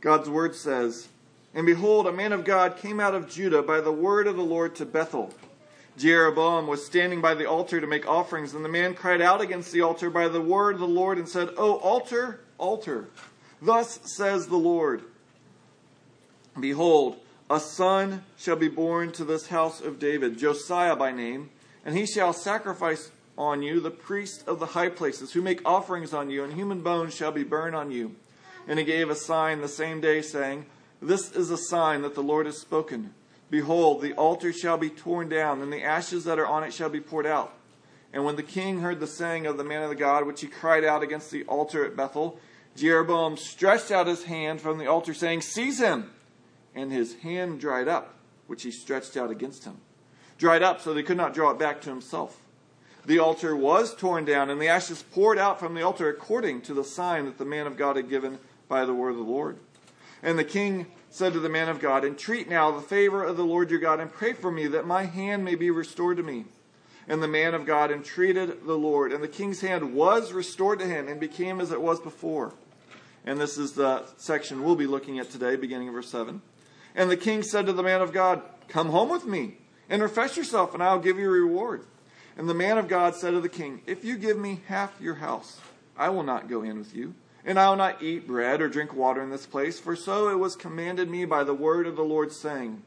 God's word says, And behold, a man of God came out of Judah by the word of the Lord to Bethel. Jeroboam was standing by the altar to make offerings, and the man cried out against the altar by the word of the Lord and said, O altar, altar, thus says the Lord, Behold, a son shall be born to this house of David, Josiah by name, and he shall sacrifice on you the priests of the high places, who make offerings on you, and human bones shall be burned on you. And he gave a sign the same day, saying, This is a sign that the Lord has spoken. Behold, the altar shall be torn down, and the ashes that are on it shall be poured out. And when the king heard the saying of the man of the God, which he cried out against the altar at Bethel, Jeroboam stretched out his hand from the altar, saying, Seize him! And his hand dried up, which he stretched out against him. Dried up so that he could not draw it back to himself. The altar was torn down, and the ashes poured out from the altar according to the sign that the man of God had given by the word of the Lord. And the king said to the man of God, Entreat now the favor of the Lord your God, and pray for me that my hand may be restored to me. And the man of God entreated the Lord, and the king's hand was restored to him and became as it was before. And this is the section we'll be looking at today, beginning of verse 7. And the king said to the man of God, Come home with me and refresh yourself, and I'll give you a reward. And the man of God said to the king, If you give me half your house, I will not go in with you and I will not eat bread or drink water in this place, for so it was commanded me by the word of the Lord, saying,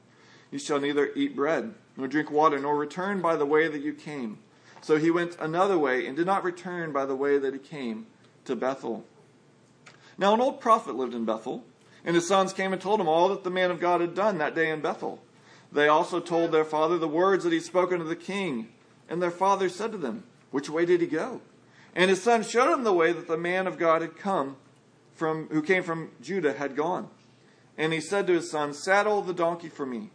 You shall neither eat bread nor drink water, nor return by the way that you came. So he went another way and did not return by the way that he came to Bethel. Now an old prophet lived in Bethel, and his sons came and told him all that the man of God had done that day in Bethel. They also told their father the words that he had spoken to the king. And their father said to them, Which way did he go? And his son showed him the way that the man of God had come from who came from Judah had gone. And he said to his son, Saddle the donkey for me.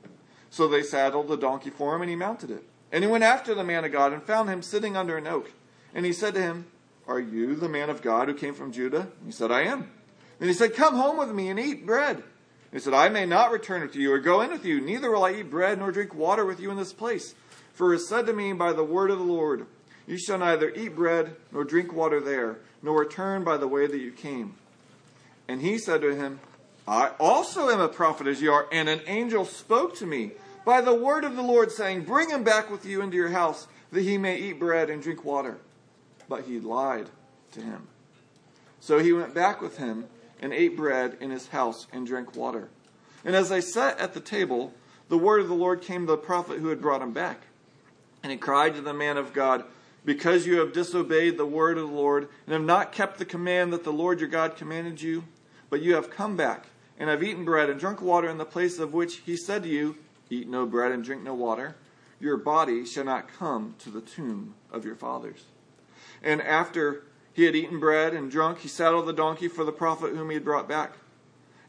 So they saddled the donkey for him, and he mounted it. And he went after the man of God and found him sitting under an oak. And he said to him, Are you the man of God who came from Judah? And he said, I am. And he said, Come home with me and eat bread. And he said, I may not return with you or go in with you, neither will I eat bread nor drink water with you in this place. For it is said to me by the word of the Lord, you shall neither eat bread nor drink water there, nor return by the way that you came. And he said to him, I also am a prophet as you are, and an angel spoke to me by the word of the Lord, saying, Bring him back with you into your house, that he may eat bread and drink water. But he lied to him. So he went back with him and ate bread in his house and drank water. And as they sat at the table, the word of the Lord came to the prophet who had brought him back. And he cried to the man of God, because you have disobeyed the word of the Lord and have not kept the command that the Lord your God commanded you, but you have come back and have eaten bread and drunk water in the place of which he said to you, Eat no bread and drink no water, your body shall not come to the tomb of your fathers. And after he had eaten bread and drunk, he saddled the donkey for the prophet whom he had brought back.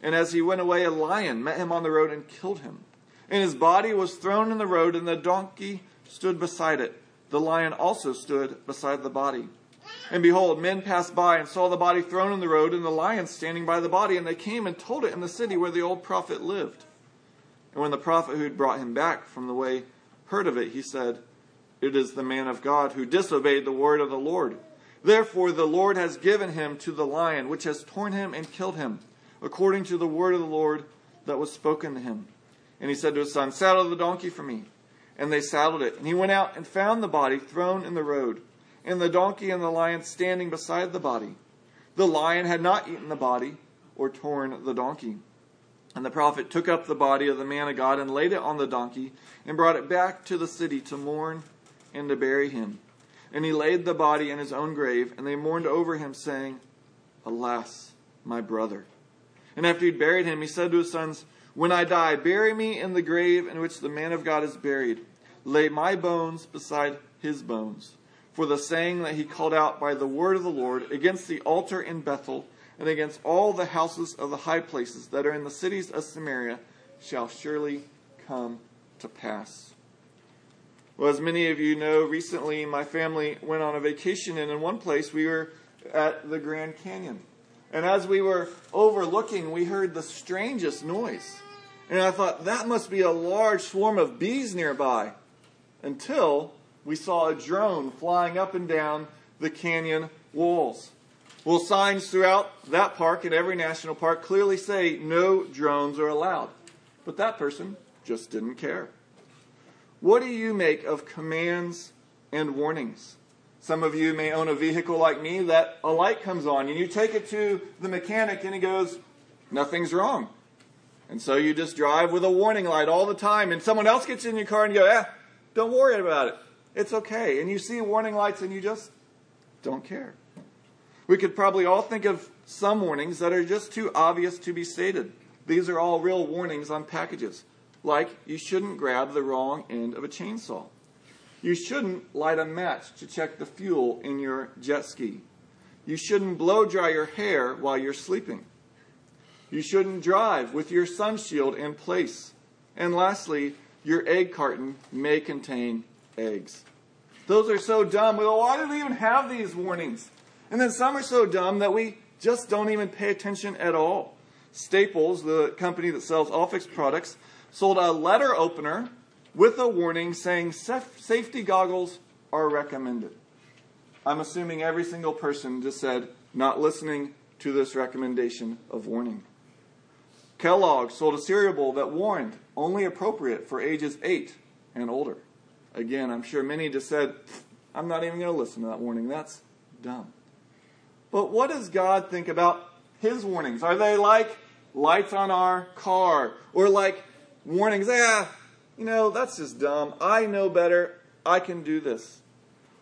And as he went away, a lion met him on the road and killed him. And his body was thrown in the road, and the donkey stood beside it the lion also stood beside the body. And behold, men passed by and saw the body thrown in the road and the lion standing by the body, and they came and told it in the city where the old prophet lived. And when the prophet who had brought him back from the way heard of it, he said, It is the man of God who disobeyed the word of the Lord. Therefore the Lord has given him to the lion, which has torn him and killed him, according to the word of the Lord that was spoken to him. And he said to his son, Saddle the donkey for me and they saddled it. And he went out and found the body thrown in the road, and the donkey and the lion standing beside the body. The lion had not eaten the body or torn the donkey. And the prophet took up the body of the man of God and laid it on the donkey and brought it back to the city to mourn and to bury him. And he laid the body in his own grave, and they mourned over him, saying, Alas, my brother. And after he'd buried him, he said to his sons, when I die, bury me in the grave in which the man of God is buried. Lay my bones beside his bones. For the saying that he called out by the word of the Lord against the altar in Bethel and against all the houses of the high places that are in the cities of Samaria shall surely come to pass. Well, as many of you know, recently my family went on a vacation, and in one place we were at the Grand Canyon. And as we were overlooking, we heard the strangest noise. And I thought, that must be a large swarm of bees nearby. Until we saw a drone flying up and down the canyon walls. Well, signs throughout that park and every national park clearly say no drones are allowed. But that person just didn't care. What do you make of commands and warnings? Some of you may own a vehicle like me that a light comes on and you take it to the mechanic and he goes, nothing's wrong. And so you just drive with a warning light all the time and someone else gets in your car and you go, eh, don't worry about it. It's okay. And you see warning lights and you just don't care. We could probably all think of some warnings that are just too obvious to be stated. These are all real warnings on packages, like you shouldn't grab the wrong end of a chainsaw. You shouldn't light a match to check the fuel in your jet ski. You shouldn't blow dry your hair while you're sleeping. You shouldn't drive with your sun shield in place. And lastly, your egg carton may contain eggs. Those are so dumb. Why do we even have these warnings? And then some are so dumb that we just don't even pay attention at all. Staples, the company that sells Office products, sold a letter opener with a warning saying safety goggles are recommended. I'm assuming every single person just said, not listening to this recommendation of warning. Kellogg sold a cereal bowl that warned only appropriate for ages 8 and older. Again, I'm sure many just said, I'm not even going to listen to that warning. That's dumb. But what does God think about his warnings? Are they like lights on our car or like warnings? Yeah, you know, that's just dumb. I know better. I can do this.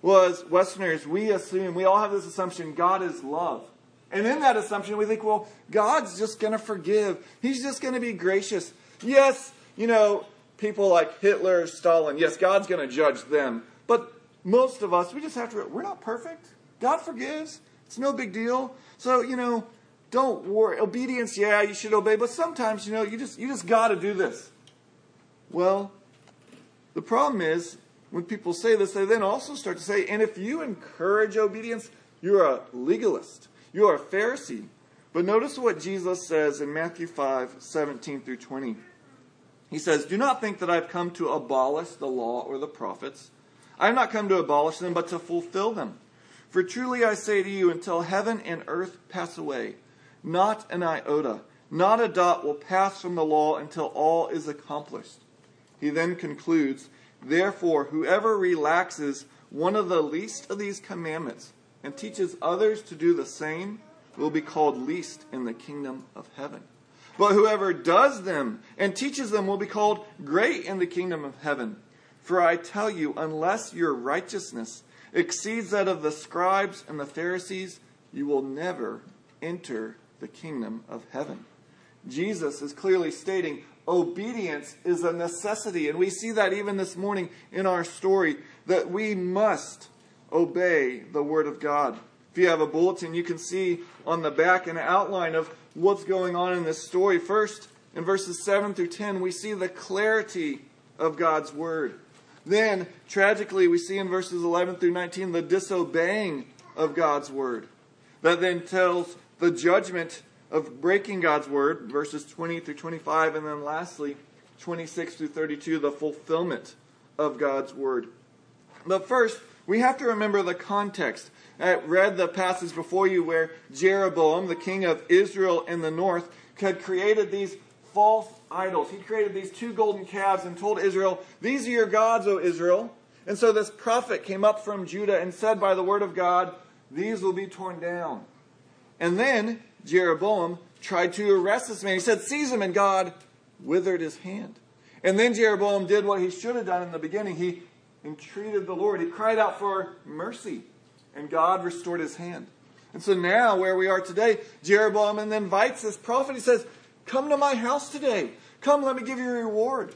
Well, as Westerners, we assume, we all have this assumption God is love. And in that assumption, we think, well, God's just going to forgive. He's just going to be gracious. Yes, you know, people like Hitler, Stalin, yes, God's going to judge them. But most of us, we just have to, we're not perfect. God forgives. It's no big deal. So, you know, don't worry. Obedience, yeah, you should obey, but sometimes, you know, you just you just got to do this. Well, the problem is when people say this, they then also start to say, and if you encourage obedience, you're a legalist. You're a Pharisee. But notice what Jesus says in Matthew 5, 17 through 20. He says, Do not think that I've come to abolish the law or the prophets. I have not come to abolish them, but to fulfill them. For truly I say to you, until heaven and earth pass away, not an iota, not a dot will pass from the law until all is accomplished. He then concludes, Therefore, whoever relaxes one of the least of these commandments and teaches others to do the same will be called least in the kingdom of heaven. But whoever does them and teaches them will be called great in the kingdom of heaven. For I tell you, unless your righteousness exceeds that of the scribes and the Pharisees, you will never enter the kingdom of heaven. Jesus is clearly stating obedience is a necessity. And we see that even this morning in our story that we must obey the Word of God. If you have a bulletin, you can see on the back an outline of what's going on in this story. First, in verses 7 through 10, we see the clarity of God's Word. Then, tragically, we see in verses 11 through 19 the disobeying of God's word. That then tells the judgment of breaking God's word, verses 20 through 25. And then lastly, 26 through 32, the fulfillment of God's word. But first, we have to remember the context. I read the passage before you where Jeroboam, the king of Israel in the north, had created these false idols. He created these two golden calves and told Israel, These are your gods, O Israel. And so this prophet came up from Judah and said by the word of God, These will be torn down. And then Jeroboam tried to arrest this man. He said, Seize him, and God withered his hand. And then Jeroboam did what he should have done in the beginning. He entreated the Lord. He cried out for mercy, and God restored his hand. And so now, where we are today, Jeroboam then invites this prophet. He says, Come to my house today. Come, let me give you a reward.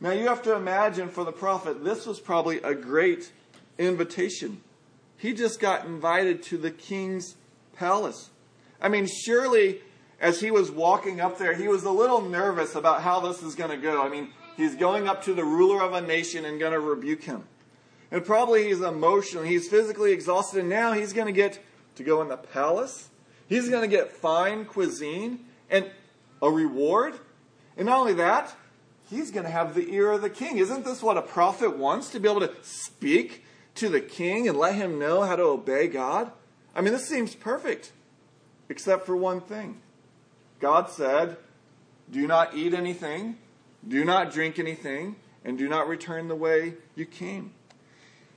Now you have to imagine for the prophet, this was probably a great invitation. He just got invited to the king's palace. I mean, surely as he was walking up there, he was a little nervous about how this is going to go. I mean, he's going up to the ruler of a nation and going to rebuke him. And probably he's emotional, he's physically exhausted, and now he's going to get to go in the palace. He's going to get fine cuisine. And a reward. And not only that, he's going to have the ear of the king. Isn't this what a prophet wants? To be able to speak to the king and let him know how to obey God? I mean, this seems perfect, except for one thing. God said, Do not eat anything, do not drink anything, and do not return the way you came.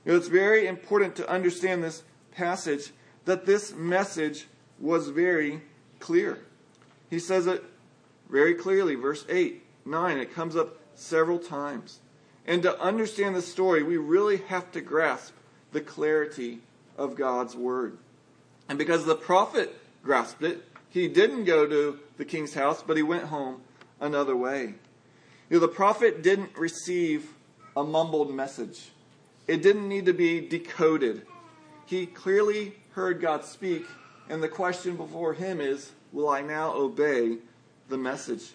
You know, it's very important to understand this passage that this message was very clear. He says it very clearly, verse 8, 9, it comes up several times. And to understand the story, we really have to grasp the clarity of God's word. And because the prophet grasped it, he didn't go to the king's house, but he went home another way. You know, the prophet didn't receive a mumbled message. It didn't need to be decoded. He clearly heard God speak, and the question before him is Will I now obey the message?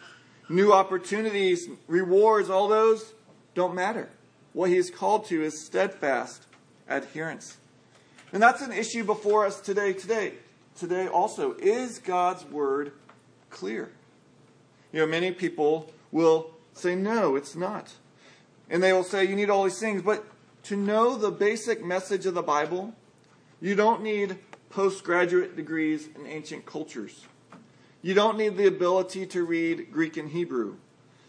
New opportunities, rewards, all those don't matter. What he is called to is steadfast adherence. And that's an issue before us today. Today, today also, is God's word clear? You know, many people will say, no, it's not. And they will say, you need all these things. But to know the basic message of the Bible, you don't need postgraduate degrees in ancient cultures. You don't need the ability to read Greek and Hebrew.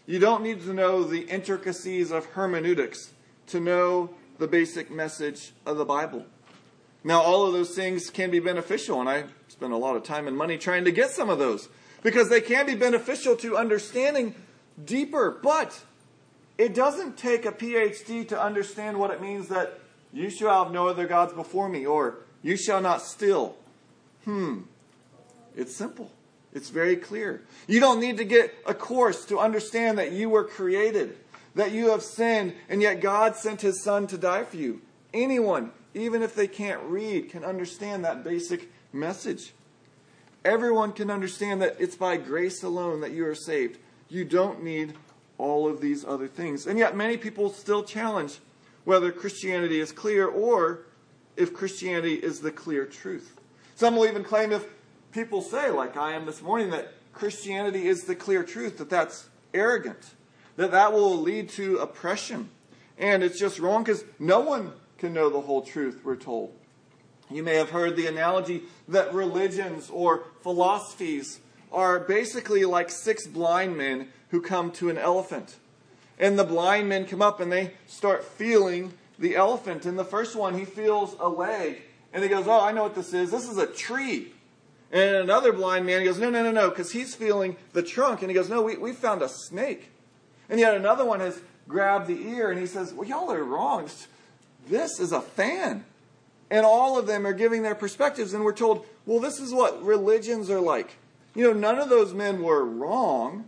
You don't need to know the intricacies of hermeneutics to know the basic message of the Bible. Now, all of those things can be beneficial, and I spend a lot of time and money trying to get some of those because they can be beneficial to understanding deeper. But it doesn't take a PhD to understand what it means that you shall have no other gods before me, or you shall not steal. Hmm. It's simple. It's very clear. You don't need to get a course to understand that you were created, that you have sinned, and yet God sent his son to die for you. Anyone, even if they can't read, can understand that basic message. Everyone can understand that it's by grace alone that you are saved. You don't need all of these other things. And yet, many people still challenge whether Christianity is clear or if Christianity is the clear truth. Some will even claim if people say, like I am this morning, that Christianity is the clear truth, that that's arrogant, that that will lead to oppression. And it's just wrong because no one can know the whole truth, we're told. You may have heard the analogy that religions or philosophies are basically like six blind men who come to an elephant. And the blind men come up and they start feeling the elephant. And the first one, he feels a leg. And he goes, Oh, I know what this is. This is a tree. And another blind man, he goes, No, no, no, no, because he's feeling the trunk. And he goes, No, we, we found a snake. And yet another one has grabbed the ear and he says, Well, y'all are wrong. This is a fan. And all of them are giving their perspectives. And we're told, Well, this is what religions are like. You know, none of those men were wrong.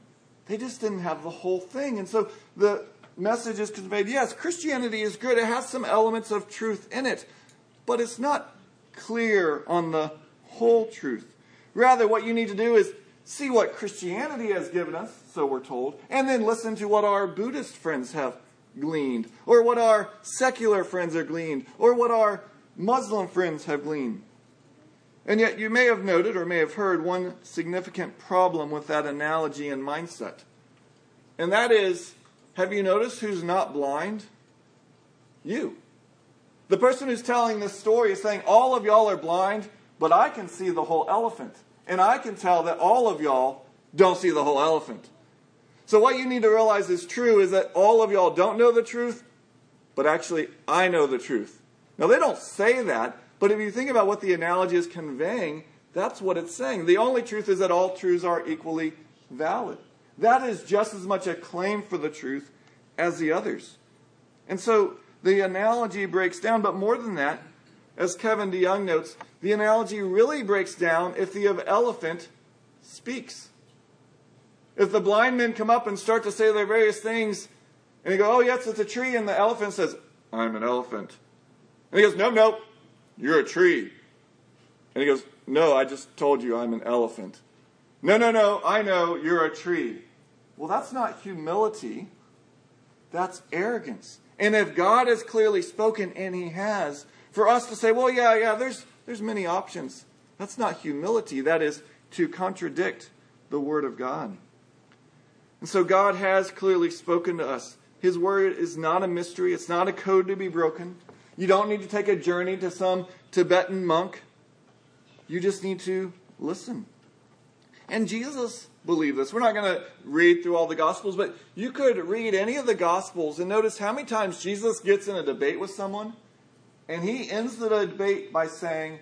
They just didn't have the whole thing. And so the message is conveyed yes, Christianity is good. It has some elements of truth in it, but it's not clear on the whole truth. Rather, what you need to do is see what Christianity has given us, so we're told, and then listen to what our Buddhist friends have gleaned, or what our secular friends have gleaned, or what our Muslim friends have gleaned. And yet, you may have noted or may have heard one significant problem with that analogy and mindset. And that is have you noticed who's not blind? You. The person who's telling this story is saying, All of y'all are blind, but I can see the whole elephant. And I can tell that all of y'all don't see the whole elephant. So, what you need to realize is true is that all of y'all don't know the truth, but actually, I know the truth. Now, they don't say that, but if you think about what the analogy is conveying, that's what it's saying. The only truth is that all truths are equally valid. That is just as much a claim for the truth as the others. And so the analogy breaks down, but more than that, as Kevin DeYoung notes, the analogy really breaks down if the elephant speaks. If the blind men come up and start to say their various things, and they go, Oh, yes, it's a tree, and the elephant says, I'm an elephant. And he goes, No, no, you're a tree. And he goes, No, I just told you I'm an elephant. No, no, no, I know you're a tree. Well, that's not humility, that's arrogance. And if God has clearly spoken, and He has, for us to say, well, yeah, yeah, there's, there's many options, that's not humility. That is to contradict the Word of God. And so God has clearly spoken to us. His Word is not a mystery, it's not a code to be broken. You don't need to take a journey to some Tibetan monk you just need to listen. And Jesus believed this. We're not going to read through all the Gospels, but you could read any of the Gospels and notice how many times Jesus gets in a debate with someone and he ends the debate by saying,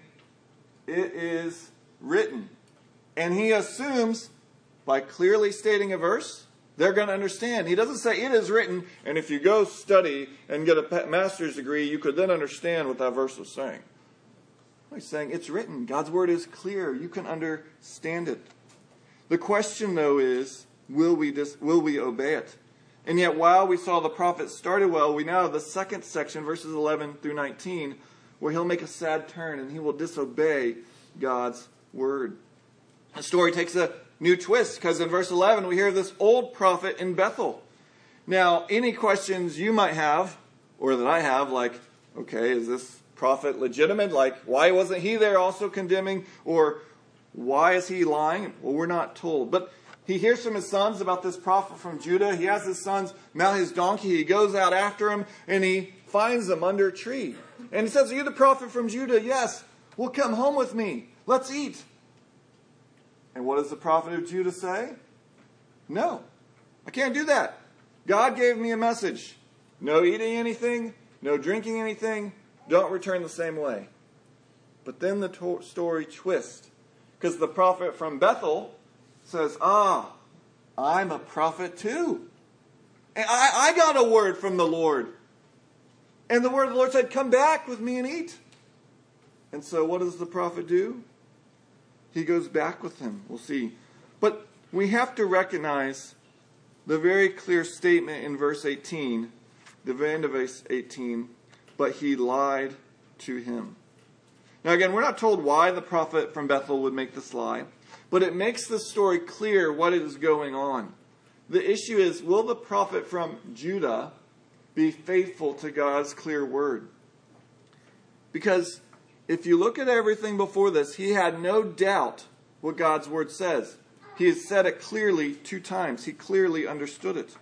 It is written. And he assumes, by clearly stating a verse, they're going to understand. He doesn't say it is written, and if you go study and get a master's degree, you could then understand what that verse was saying. He's saying it's written. God's word is clear. You can understand it. The question, though, is will we, dis- will we obey it? And yet, while we saw the prophet started well, we now have the second section, verses 11 through 19, where he'll make a sad turn and he will disobey God's word. The story takes a new twist because in verse 11 we hear this old prophet in Bethel. Now, any questions you might have, or that I have, like, okay, is this prophet legitimate? Like, why wasn't he there also condemning? Or why is he lying? Well, we're not told. But he hears from his sons about this prophet from Judah. He has his sons mount his donkey. He goes out after him and he finds them under a tree. And he says, Are you the prophet from Judah? Yes. Well, come home with me. Let's eat. And what does the prophet of Judah say? No, I can't do that. God gave me a message no eating anything, no drinking anything, don't return the same way. But then the to- story twists because the prophet from Bethel says, Ah, I'm a prophet too. And I, I got a word from the Lord. And the word of the Lord said, Come back with me and eat. And so what does the prophet do? He goes back with him. We'll see. But we have to recognize the very clear statement in verse 18, the end of verse 18, but he lied to him. Now, again, we're not told why the prophet from Bethel would make this lie, but it makes the story clear what is going on. The issue is will the prophet from Judah be faithful to God's clear word? Because if you look at everything before this, he had no doubt what God's word says. He has said it clearly two times. He clearly understood it.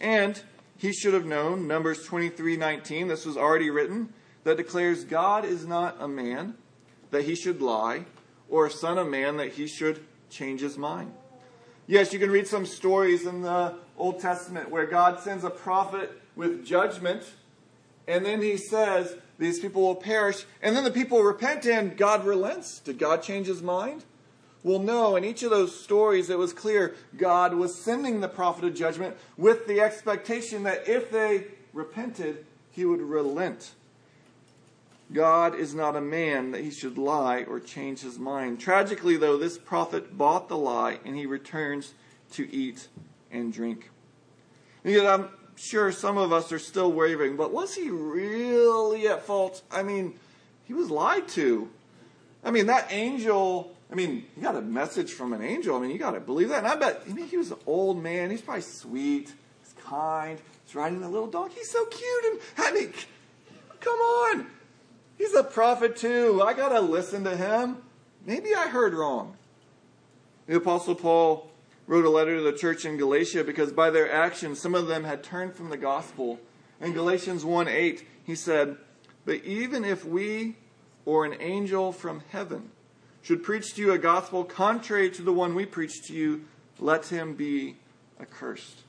And he should have known Numbers 23:19, this was already written, that declares God is not a man that he should lie, or a son of man that he should change his mind. Yes, you can read some stories in the Old Testament where God sends a prophet with judgment, and then he says, these people will perish. And then the people repent and God relents. Did God change his mind? Well, no. In each of those stories, it was clear God was sending the prophet of judgment with the expectation that if they repented, he would relent. God is not a man that he should lie or change his mind. Tragically, though, this prophet bought the lie and he returns to eat and drink. Yet, I'm sure some of us are still wavering, but was he really at fault? I mean, he was lied to. I mean, that angel, I mean, he got a message from an angel. I mean, you got to believe that. And I bet, I mean, he was an old man. He's probably sweet. He's kind. He's riding a little donkey. He's so cute. And I mean, come on. He's a prophet too. I got to listen to him. Maybe I heard wrong. The Apostle Paul wrote a letter to the church in Galatia because by their actions, some of them had turned from the gospel. In Galatians 1 8, he said, But even if we or an angel from heaven should preach to you a gospel contrary to the one we preach to you, let him be accursed.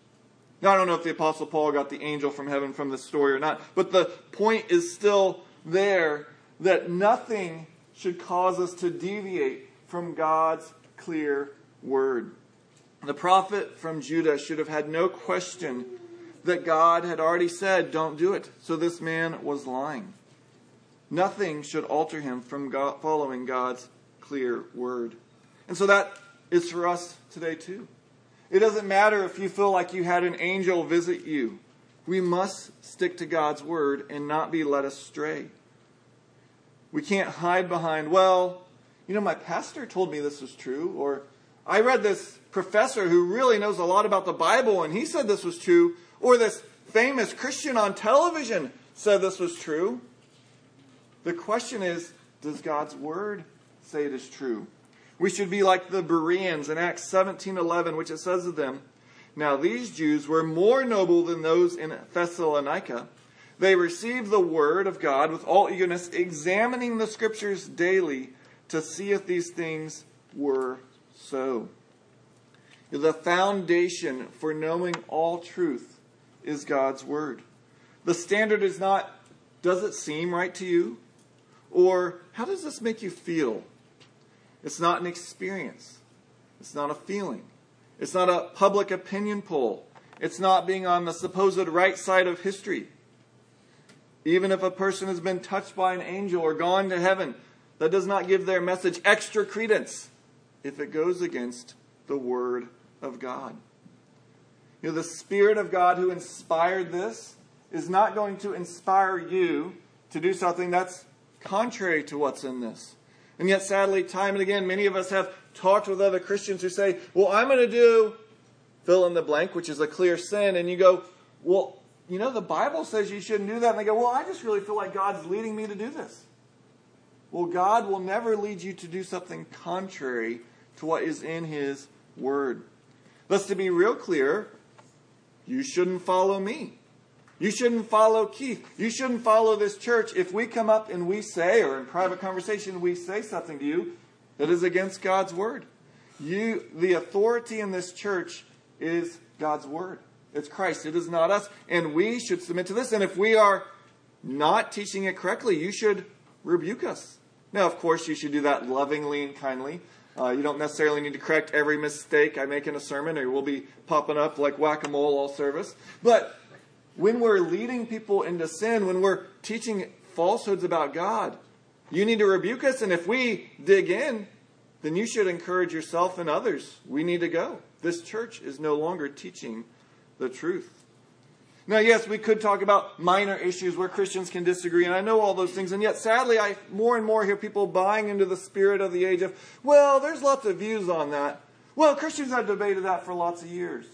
Now, I don't know if the Apostle Paul got the angel from heaven from this story or not, but the point is still there that nothing should cause us to deviate from God's clear word. The prophet from Judah should have had no question that God had already said, Don't do it. So this man was lying. Nothing should alter him from God, following God's clear word. And so that is for us today, too. It doesn't matter if you feel like you had an angel visit you. We must stick to God's word and not be led astray. We can't hide behind, well, you know, my pastor told me this was true, or I read this professor who really knows a lot about the Bible and he said this was true, or this famous Christian on television said this was true. The question is, does God's word say it is true? We should be like the Bereans in Acts 17:11, which it says of them, "Now these Jews were more noble than those in Thessalonica. They received the word of God with all eagerness, examining the scriptures daily to see if these things were so. The foundation for knowing all truth is God's Word. The standard is not, does it seem right to you? Or, how does this make you feel? It's not an experience. It's not a feeling. It's not a public opinion poll. It's not being on the supposed right side of history. Even if a person has been touched by an angel or gone to heaven, that does not give their message extra credence if it goes against the Word of God. You know, the Spirit of God who inspired this is not going to inspire you to do something that's contrary to what's in this. And yet, sadly, time and again, many of us have talked with other Christians who say, Well, I'm going to do fill in the blank, which is a clear sin. And you go, Well, you know, the Bible says you shouldn't do that. And they go, Well, I just really feel like God's leading me to do this. Well, God will never lead you to do something contrary to what is in His Word. Thus, to be real clear, you shouldn't follow me. You shouldn't follow Keith. You shouldn't follow this church if we come up and we say, or in private conversation, we say something to you that is against God's word. You, the authority in this church is God's word. It's Christ. It is not us. And we should submit to this. And if we are not teaching it correctly, you should rebuke us. Now, of course, you should do that lovingly and kindly. Uh, you don't necessarily need to correct every mistake I make in a sermon, or we'll be popping up like whack a mole all service. But when we're leading people into sin, when we're teaching falsehoods about God, you need to rebuke us. And if we dig in, then you should encourage yourself and others. We need to go. This church is no longer teaching the truth. Now, yes, we could talk about minor issues where Christians can disagree, and I know all those things, and yet sadly, I more and more hear people buying into the spirit of the age of, well, there's lots of views on that. Well, Christians have debated that for lots of years.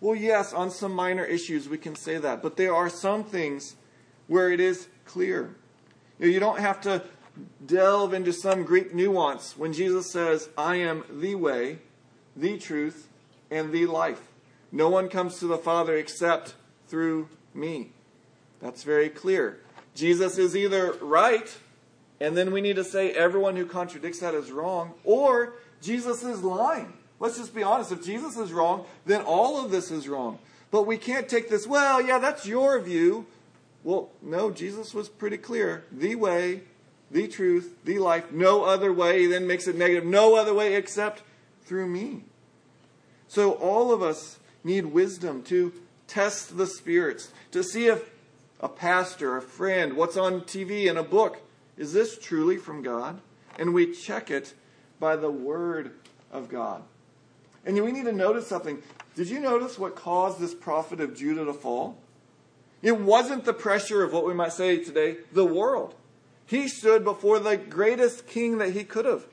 Well, yes, on some minor issues we can say that, but there are some things where it is clear. You, don't have to delve into some Greek nuance when Jesus says, I am the way, the truth, and the life. No one comes to the Father except through me. That's very clear. Jesus is either right, and then we need to say everyone who contradicts that is wrong, or Jesus is lying. Let's just be honest. If Jesus is wrong, then all of this is wrong. But we can't take this, well, yeah, that's your view. Well, no, Jesus was pretty clear. The way, the truth, the life, no other way. He then makes it negative. No other way except through me. So all of us need wisdom to test the spirits, to see if a pastor, a friend, what's on TV in a book, is this truly from God? And we check it by the Word of God. And we need to notice something. Did you notice what caused this prophet of Judah to fall? It wasn't the pressure of what we might say today, the world. He stood before the greatest king that he could have.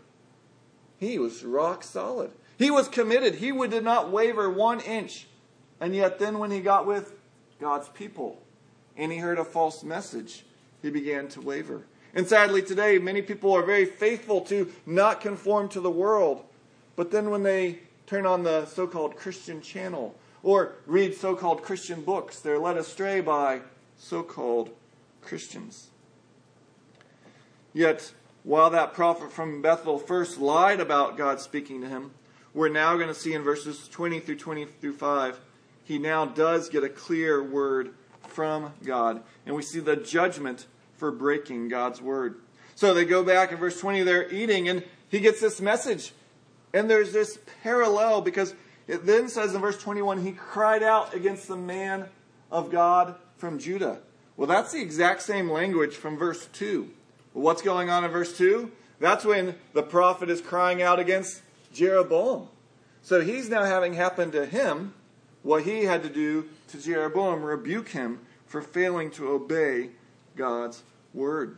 He was rock solid. He was committed. He did not waver one inch. And yet, then when he got with God's people and he heard a false message, he began to waver. And sadly, today, many people are very faithful to not conform to the world. But then when they turn on the so called Christian channel or read so called Christian books. They're led astray by so called Christians. Yet, while that prophet from Bethel first lied about God speaking to him, we're now going to see in verses 20 through 20 through 5, he now does get a clear word from God. And we see the judgment for breaking God's word. So they go back in verse 20, they're eating, and he gets this message and there's this parallel because it then says in verse 21 he cried out against the man of God from Judah. Well, that's the exact same language from verse 2. What's going on in verse 2? That's when the prophet is crying out against Jeroboam. So he's now having happened to him what he had to do to Jeroboam, rebuke him for failing to obey God's word.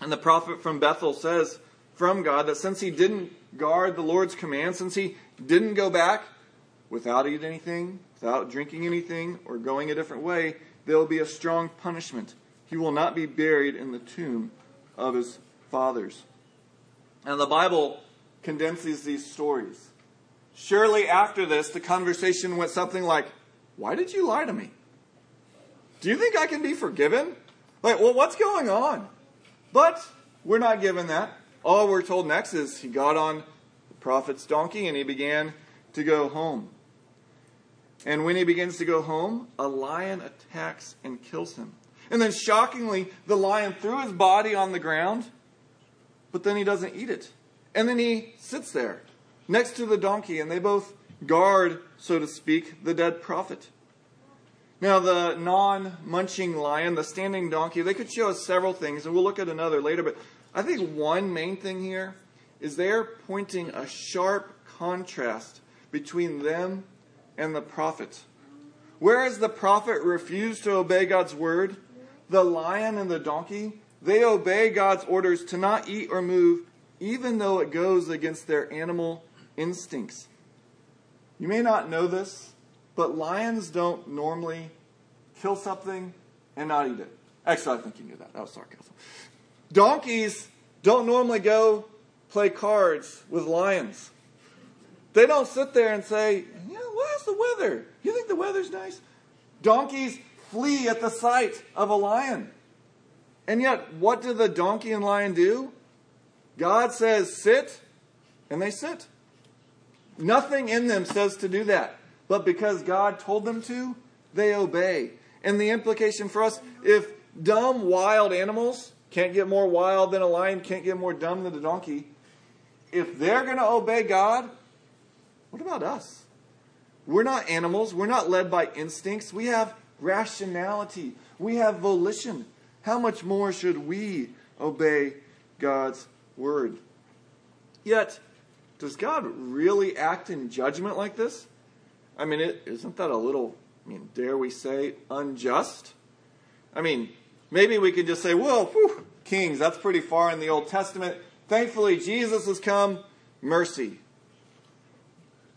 And the prophet from Bethel says from God that since he didn't guard the Lord's command, since he didn't go back without eating anything, without drinking anything, or going a different way, there will be a strong punishment. He will not be buried in the tomb of his fathers. And the Bible condenses these stories. Surely after this, the conversation went something like, Why did you lie to me? Do you think I can be forgiven? Like, well, what's going on? But we're not given that. all we're told next is he got on the prophet's donkey and he began to go home. And when he begins to go home, a lion attacks and kills him. And then shockingly, the lion threw his body on the ground, but then he doesn't eat it. And then he sits there next to the donkey, and they both guard, so to speak, the dead prophet. Now, the non munching lion, the standing donkey, they could show us several things, and we'll look at another later, but I think one main thing here is they're pointing a sharp contrast between them and the prophet. Whereas the prophet refused to obey God's word, the lion and the donkey, they obey God's orders to not eat or move, even though it goes against their animal instincts. You may not know this, but lions don't normally kill something and not eat it. Actually, I think you knew that. That was sarcasm. Donkeys don't normally go play cards with lions. They don't sit there and say, yeah, how's the weather? You think the weather's nice? Donkeys flee at the sight of a lion. And yet, what do the donkey and lion do? God says, sit, and they sit. Nothing in them says to do that. But because God told them to, they obey. And the implication for us if dumb, wild animals can't get more wild than a lion, can't get more dumb than a donkey, if they're going to obey God, what about us? We're not animals. We're not led by instincts. We have rationality. We have volition. How much more should we obey God's word? Yet, does God really act in judgment like this? I mean, is isn't that a little, I mean, dare we say, unjust? I mean, maybe we could just say, well, whew, kings, that's pretty far in the Old Testament. Thankfully, Jesus has come. Mercy.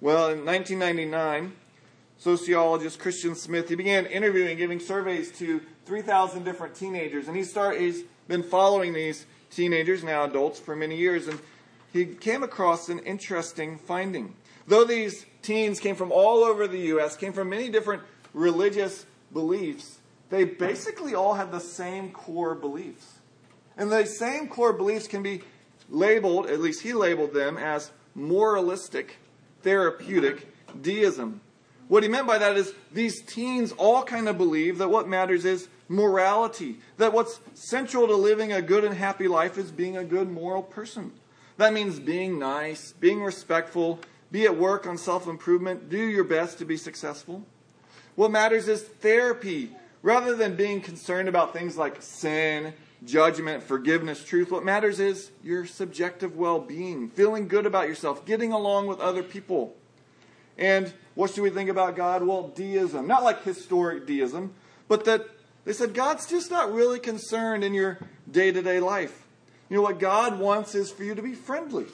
Well, in 1999, sociologist Christian Smith, he began interviewing, giving surveys to 3,000 different teenagers. And he start, he's been following these teenagers, now adults, for many years. And he came across an interesting finding. Though these teens came from all over the U.S., came from many different religious beliefs, they basically all had the same core beliefs. And the same core beliefs can be labeled, at least he labeled them, as moralistic therapeutic deism. What he meant by that is these teens all kind of believe that what matters is morality, that what's central to living a good and happy life is being a good moral person. That means being nice, being respectful, be at work on self improvement, do your best to be successful. What matters is therapy. Rather than being concerned about things like sin judgment, forgiveness, truth. What matters is your subjective well being, feeling good about yourself, getting along with other people. And what should we think about God? Well, deism. Not like historic deism, but that they said God's just not really concerned in your day to day life. You know what God wants is for you to be friendly,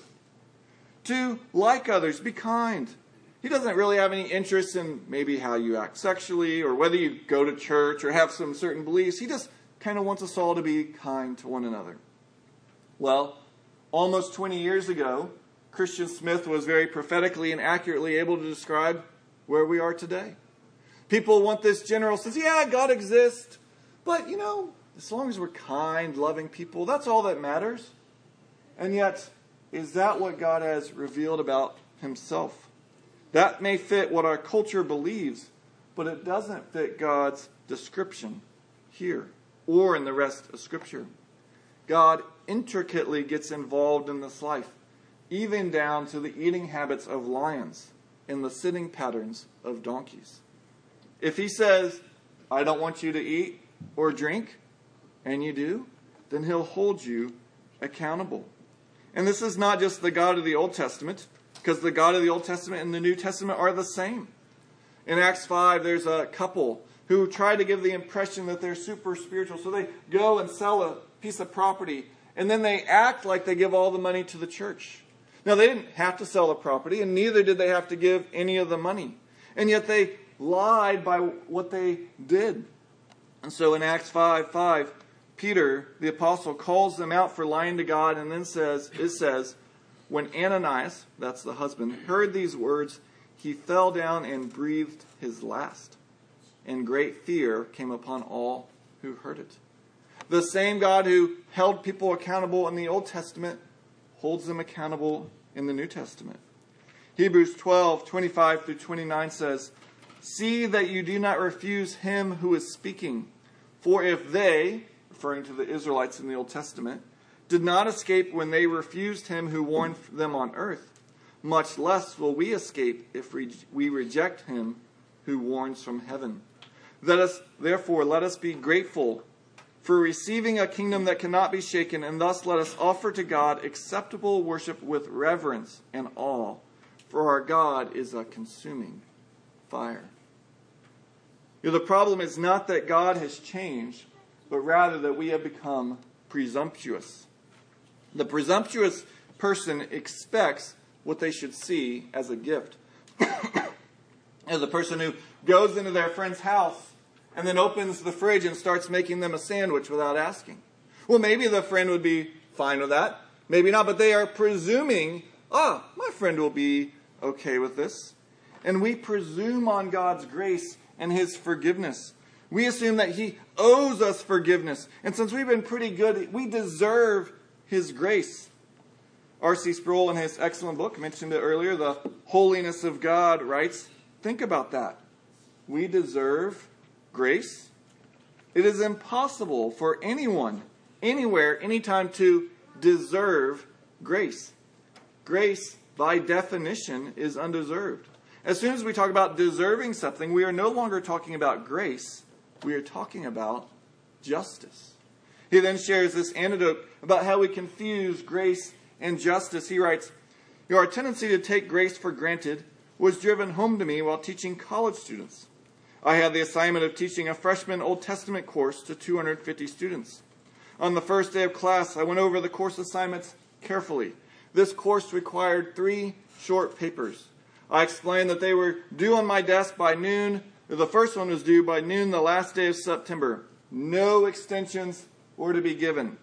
to like others, be kind. He doesn't really have any interest in maybe how you act sexually or whether you go to church or have some certain beliefs. He just kind of wants us all to be kind to one another. Well, almost 20 years ago, Christian Smith was very prophetically and accurately able to describe where we are today. People want this general sense, yeah, God exists, but you know, as long as we're kind, loving people, that's all that matters. And yet, is that what God has revealed about himself? That may fit what our culture believes, but it doesn't fit God's description here or in the rest of Scripture. God intricately gets involved in this life, even down to the eating habits of lions and the sitting patterns of donkeys. If He says, I don't want you to eat or drink, and you do, then He'll hold you accountable. And this is not just the God of the Old Testament, because the God of the Old Testament and the New Testament are the same. In Acts 5, there's a couple who try to give the impression that they're super spiritual. So they go and sell a piece of property, and then they act like they give all the money to the church. Now, they didn't have to sell the property, and neither did they have to give any of the money. And yet they lied by what they did. And so in Acts 5 5, Peter, the apostle, calls them out for lying to God and then says, it says, when Ananias, that's the husband, heard these words, he fell down and breathed his last and great fear came upon all who heard it. The same God who held people accountable in the Old Testament holds them accountable in the New Testament. Hebrews 12, 25 through 29 says, See that you do not refuse him who is speaking. For if they, referring to the Israelites in the Old Testament, did not escape when they refused him who warned them on earth, much less will we escape if we reject him who warns from heaven. Let us, therefore, let us be grateful for receiving a kingdom that cannot be shaken, and thus let us offer to God acceptable worship with reverence and awe, for our God is a consuming fire. You know, the problem is not that God has changed, but rather that we have become presumptuous. The presumptuous person expects what they should see as a gift. as a person who goes into their friend's house and then opens the fridge and starts making them a sandwich without asking. Well, maybe the friend would be fine with that. Maybe not, but they are presuming, ah, my friend will be okay with this. And we presume on God's grace and His forgiveness. We assume that He owes us forgiveness. And since we've been pretty good, we deserve His grace. R.C. Sproul, in his excellent book, mentioned it earlier, The Holiness of God, writes Think about that. We deserve grace. It is impossible for anyone, anywhere, anytime to deserve grace. Grace, by definition, is undeserved. As soon as we talk about deserving something, we are no longer talking about grace, we are talking about justice. He then shares this anecdote about how we confuse grace and justice. He writes, Our tendency to take grace for granted was driven home to me while teaching college students. I had the assignment of teaching a freshman Old Testament course to 250 students. On the first day of class, I went over the course assignments carefully. This course required three short papers. I explained that they were due on my desk by noon. The first one was due by noon the last day of September. No extensions were to be given.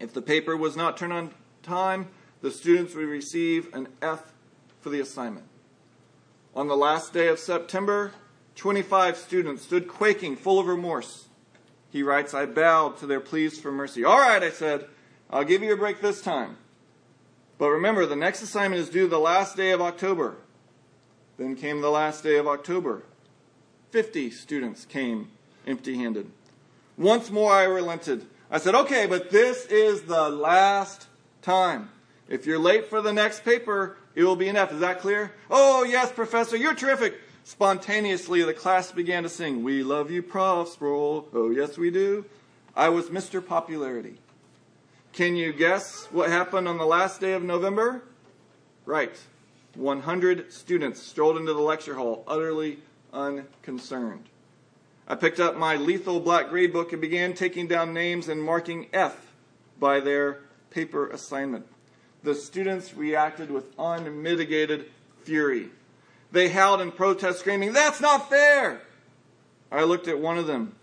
If the paper was not turned on time, the students would receive an F for the assignment. On the last day of September, 25 students stood quaking, full of remorse. He writes, I bowed to their pleas for mercy. All right, I said, I'll give you a break this time. But remember, the next assignment is due the last day of October. Then came the last day of October. 50 students came empty handed. Once more I relented. I said, okay, but this is the last time. If you're late for the next paper, it will be F. Is that clear? Oh, yes, Professor, you're terrific. Spontaneously, the class began to sing, We love you, Prof. Sproul. Oh, yes, we do. I was Mr. Popularity. Can you guess what happened on the last day of November? Right. 100 students strolled into the lecture hall, utterly unconcerned. I picked up my lethal black grade book and began taking down names and marking F by their paper assignment. The students reacted with unmitigated fury. They howled in protest, screaming, That's not fair! I looked at one of them.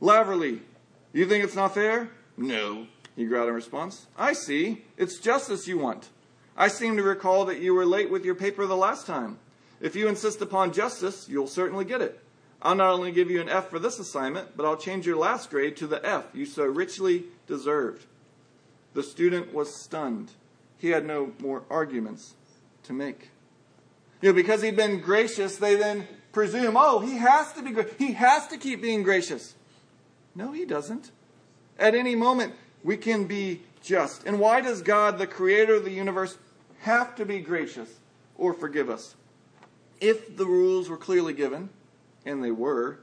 Laverly, you think it's not fair? No, he growled in response. I see. It's justice you want. I seem to recall that you were late with your paper the last time. If you insist upon justice, you'll certainly get it. I'll not only give you an F for this assignment, but I'll change your last grade to the F you so richly deserved. The student was stunned. He had no more arguments to make. You know, because he'd been gracious, they then presume, oh, he has to be good. He has to keep being gracious. No, he doesn't. At any moment, we can be just. And why does God, the creator of the universe, have to be gracious or forgive us? If the rules were clearly given, and they were,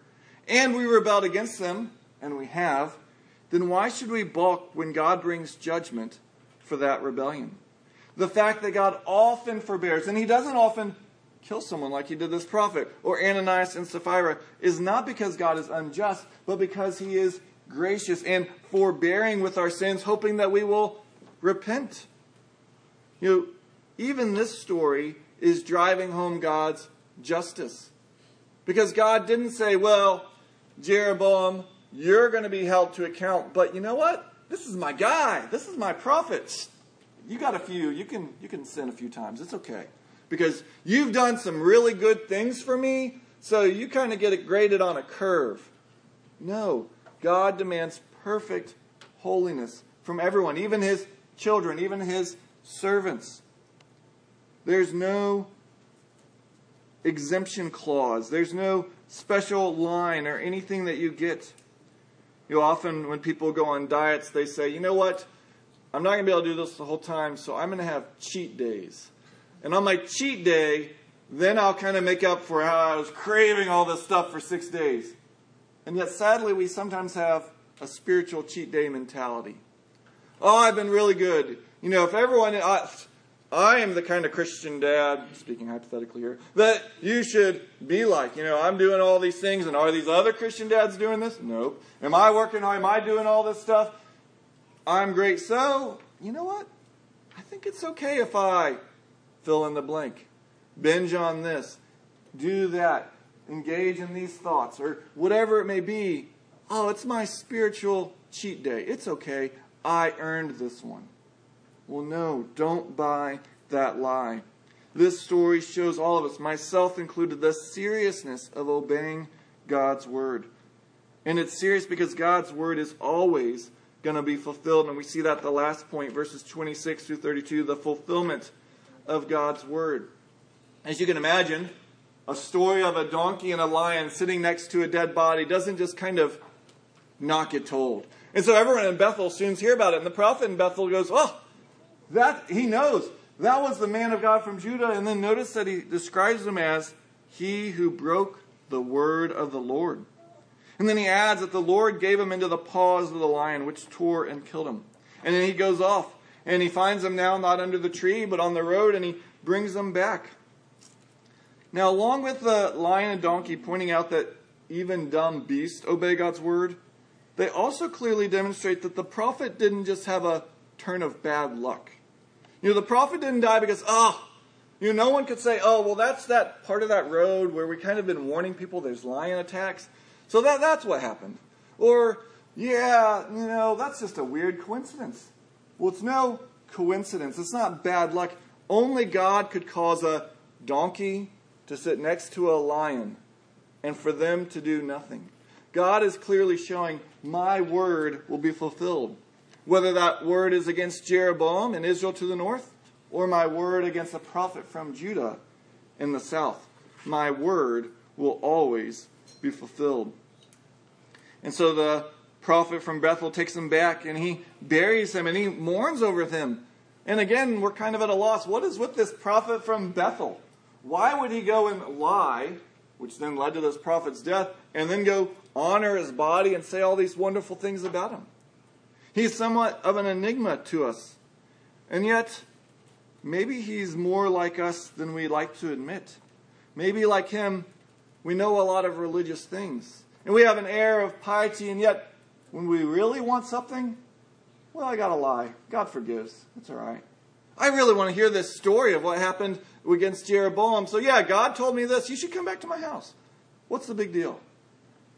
and we rebelled against them, and we have, then why should we balk when God brings judgment for that rebellion? The fact that God often forbears, and He doesn't often kill someone like he did this prophet or Ananias and Sapphira is not because God is unjust, but because he is gracious and forbearing with our sins, hoping that we will repent. You know, even this story is driving home God's justice. Because God didn't say, well, Jeroboam, you're going to be held to account, but you know what? This is my guy. This is my prophet. You got a few. You can you can sin a few times. It's okay because you've done some really good things for me, so you kind of get it graded on a curve. No, God demands perfect holiness from everyone, even his children, even his servants. There's no exemption clause, there's no special line or anything that you get. You know, often when people go on diets, they say, you know what? I'm not going to be able to do this the whole time, so I'm going to have cheat days. And on my cheat day, then I'll kind of make up for how I was craving all this stuff for six days. And yet, sadly, we sometimes have a spiritual cheat day mentality. Oh, I've been really good. You know, if everyone, uh, I, am the kind of Christian dad, speaking hypothetically here, that you should be like. You know, I'm doing all these things, and are these other Christian dads doing this? Nope. Am I working? Am I doing all this stuff? I'm great. So, you know what? I think it's okay if I fill in the blank, binge on this, do that, engage in these thoughts, or whatever it may be. Oh, it's my spiritual cheat day. It's okay. I earned this one. Well, no, don't buy that lie. This story shows all of us, myself included, the seriousness of obeying God's word. And it's serious because God's word is always going to be fulfilled. And we see that the last point, verses 26 through 32, the fulfillment of God's word. As you can imagine, a story of a donkey and a lion sitting next to a dead body doesn't just kind of not get told. And so everyone in Bethel soon hear about it. And the prophet in Bethel goes, Oh, that he knows. That was the man of God from Judah. And then notice that he describes him as he who broke the word of the Lord. And then he adds that the Lord gave him into the paws of the lion, which tore and killed him. And then he goes off and he finds them now not under the tree, but on the road, and he brings them back. Now, along with the lion and donkey pointing out that even dumb beasts obey God's word, they also clearly demonstrate that the prophet didn't just have a turn of bad luck. You know, the prophet didn't die because, oh, you know, no one could say, oh, well, that's that part of that road where we kind of been warning people there's lion attacks. So that, that's what happened. Or, yeah, you know, that's just a weird coincidence. Well, it's no coincidence. It's not bad luck. Only God could cause a donkey to sit next to a lion and for them to do nothing. God is clearly showing, my word will be fulfilled. Whether that word is against Jeroboam and Israel to the north, or my word against a prophet from Judah in the south, my word will always be fulfilled. And so the prophet from Bethel takes him back and he buries him and he mourns over him. And again, we're kind of at a loss. What is with this prophet from Bethel? Why would he go and lie, which then led to this prophet's death, and then go honor his body and say all these wonderful things about him? He's somewhat of an enigma to us. And yet, maybe he's more like us than we like to admit. Maybe, like him, we know a lot of religious things. And we have an air of piety, and yet when we really want something, well, I gotta lie. God forgives. It's all right. I really want to hear this story of what happened against Jeroboam. So, yeah, God told me this. You should come back to my house. What's the big deal?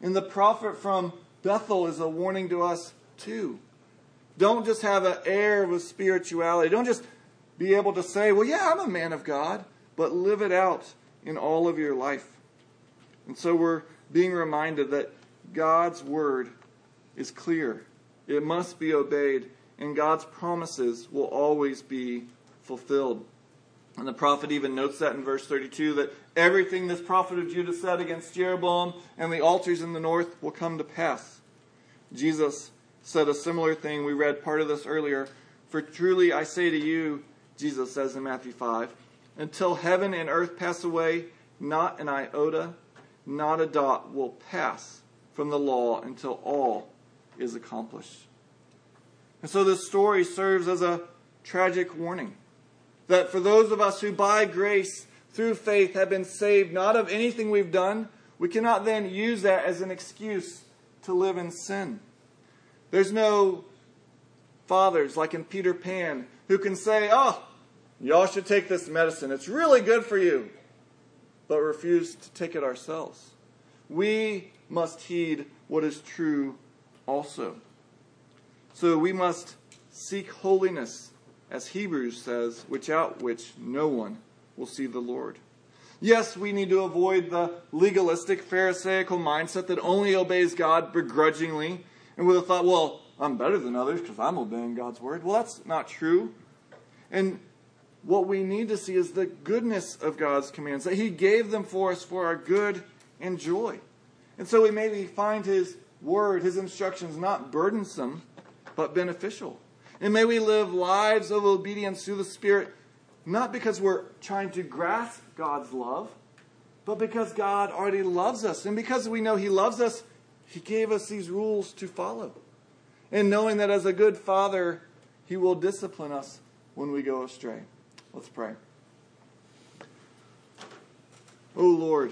And the prophet from Bethel is a warning to us, too. Don't just have an air of spirituality. Don't just be able to say, well, yeah, I'm a man of God, but live it out in all of your life. And so we're being reminded that God's word is clear. It must be obeyed, and God's promises will always be fulfilled. And the prophet even notes that in verse 32 that everything this prophet of Judah said against Jeroboam and the altars in the north will come to pass. Jesus said a similar thing. We read part of this earlier. For truly I say to you, Jesus says in Matthew 5, until heaven and earth pass away, not an iota, not a dot will pass from the law until all is accomplished. And so this story serves as a tragic warning that for those of us who by grace through faith have been saved not of anything we've done, we cannot then use that as an excuse to live in sin. There's no fathers like in Peter Pan who can say, Oh, y'all should take this medicine. It's really good for you, but refuse to take it ourselves. We must heed what is true also. So we must seek holiness, as Hebrews says, without which no one will see the Lord. Yes, we need to avoid the legalistic, Pharisaical mindset that only obeys God begrudgingly and with the thought, well, I'm better than others because I'm obeying God's word. Well, that's not true. And what we need to see is the goodness of God's commands, that He gave them for us for our good and joy. And so we maybe find His word, His instructions not burdensome, but beneficial. And may we live lives of obedience through the Spirit, not because we're trying to grasp God's love, but because God already loves us. And because we know He loves us, He gave us these rules to follow. And knowing that as a good Father, He will discipline us when we go astray. Let's pray. Oh Lord,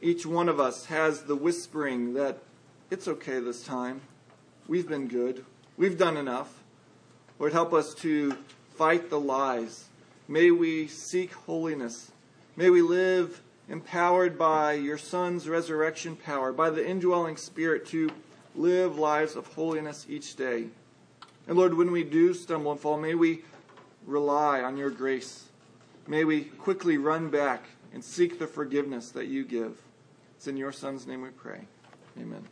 each one of us has the whispering that it's okay this time. We've been good. We've done enough. Lord, help us to fight the lies. May we seek holiness. May we live empowered by your Son's resurrection power, by the indwelling Spirit, to live lives of holiness each day. And Lord, when we do stumble and fall, may we rely on your grace. May we quickly run back and seek the forgiveness that you give. It's in your Son's name we pray. Amen.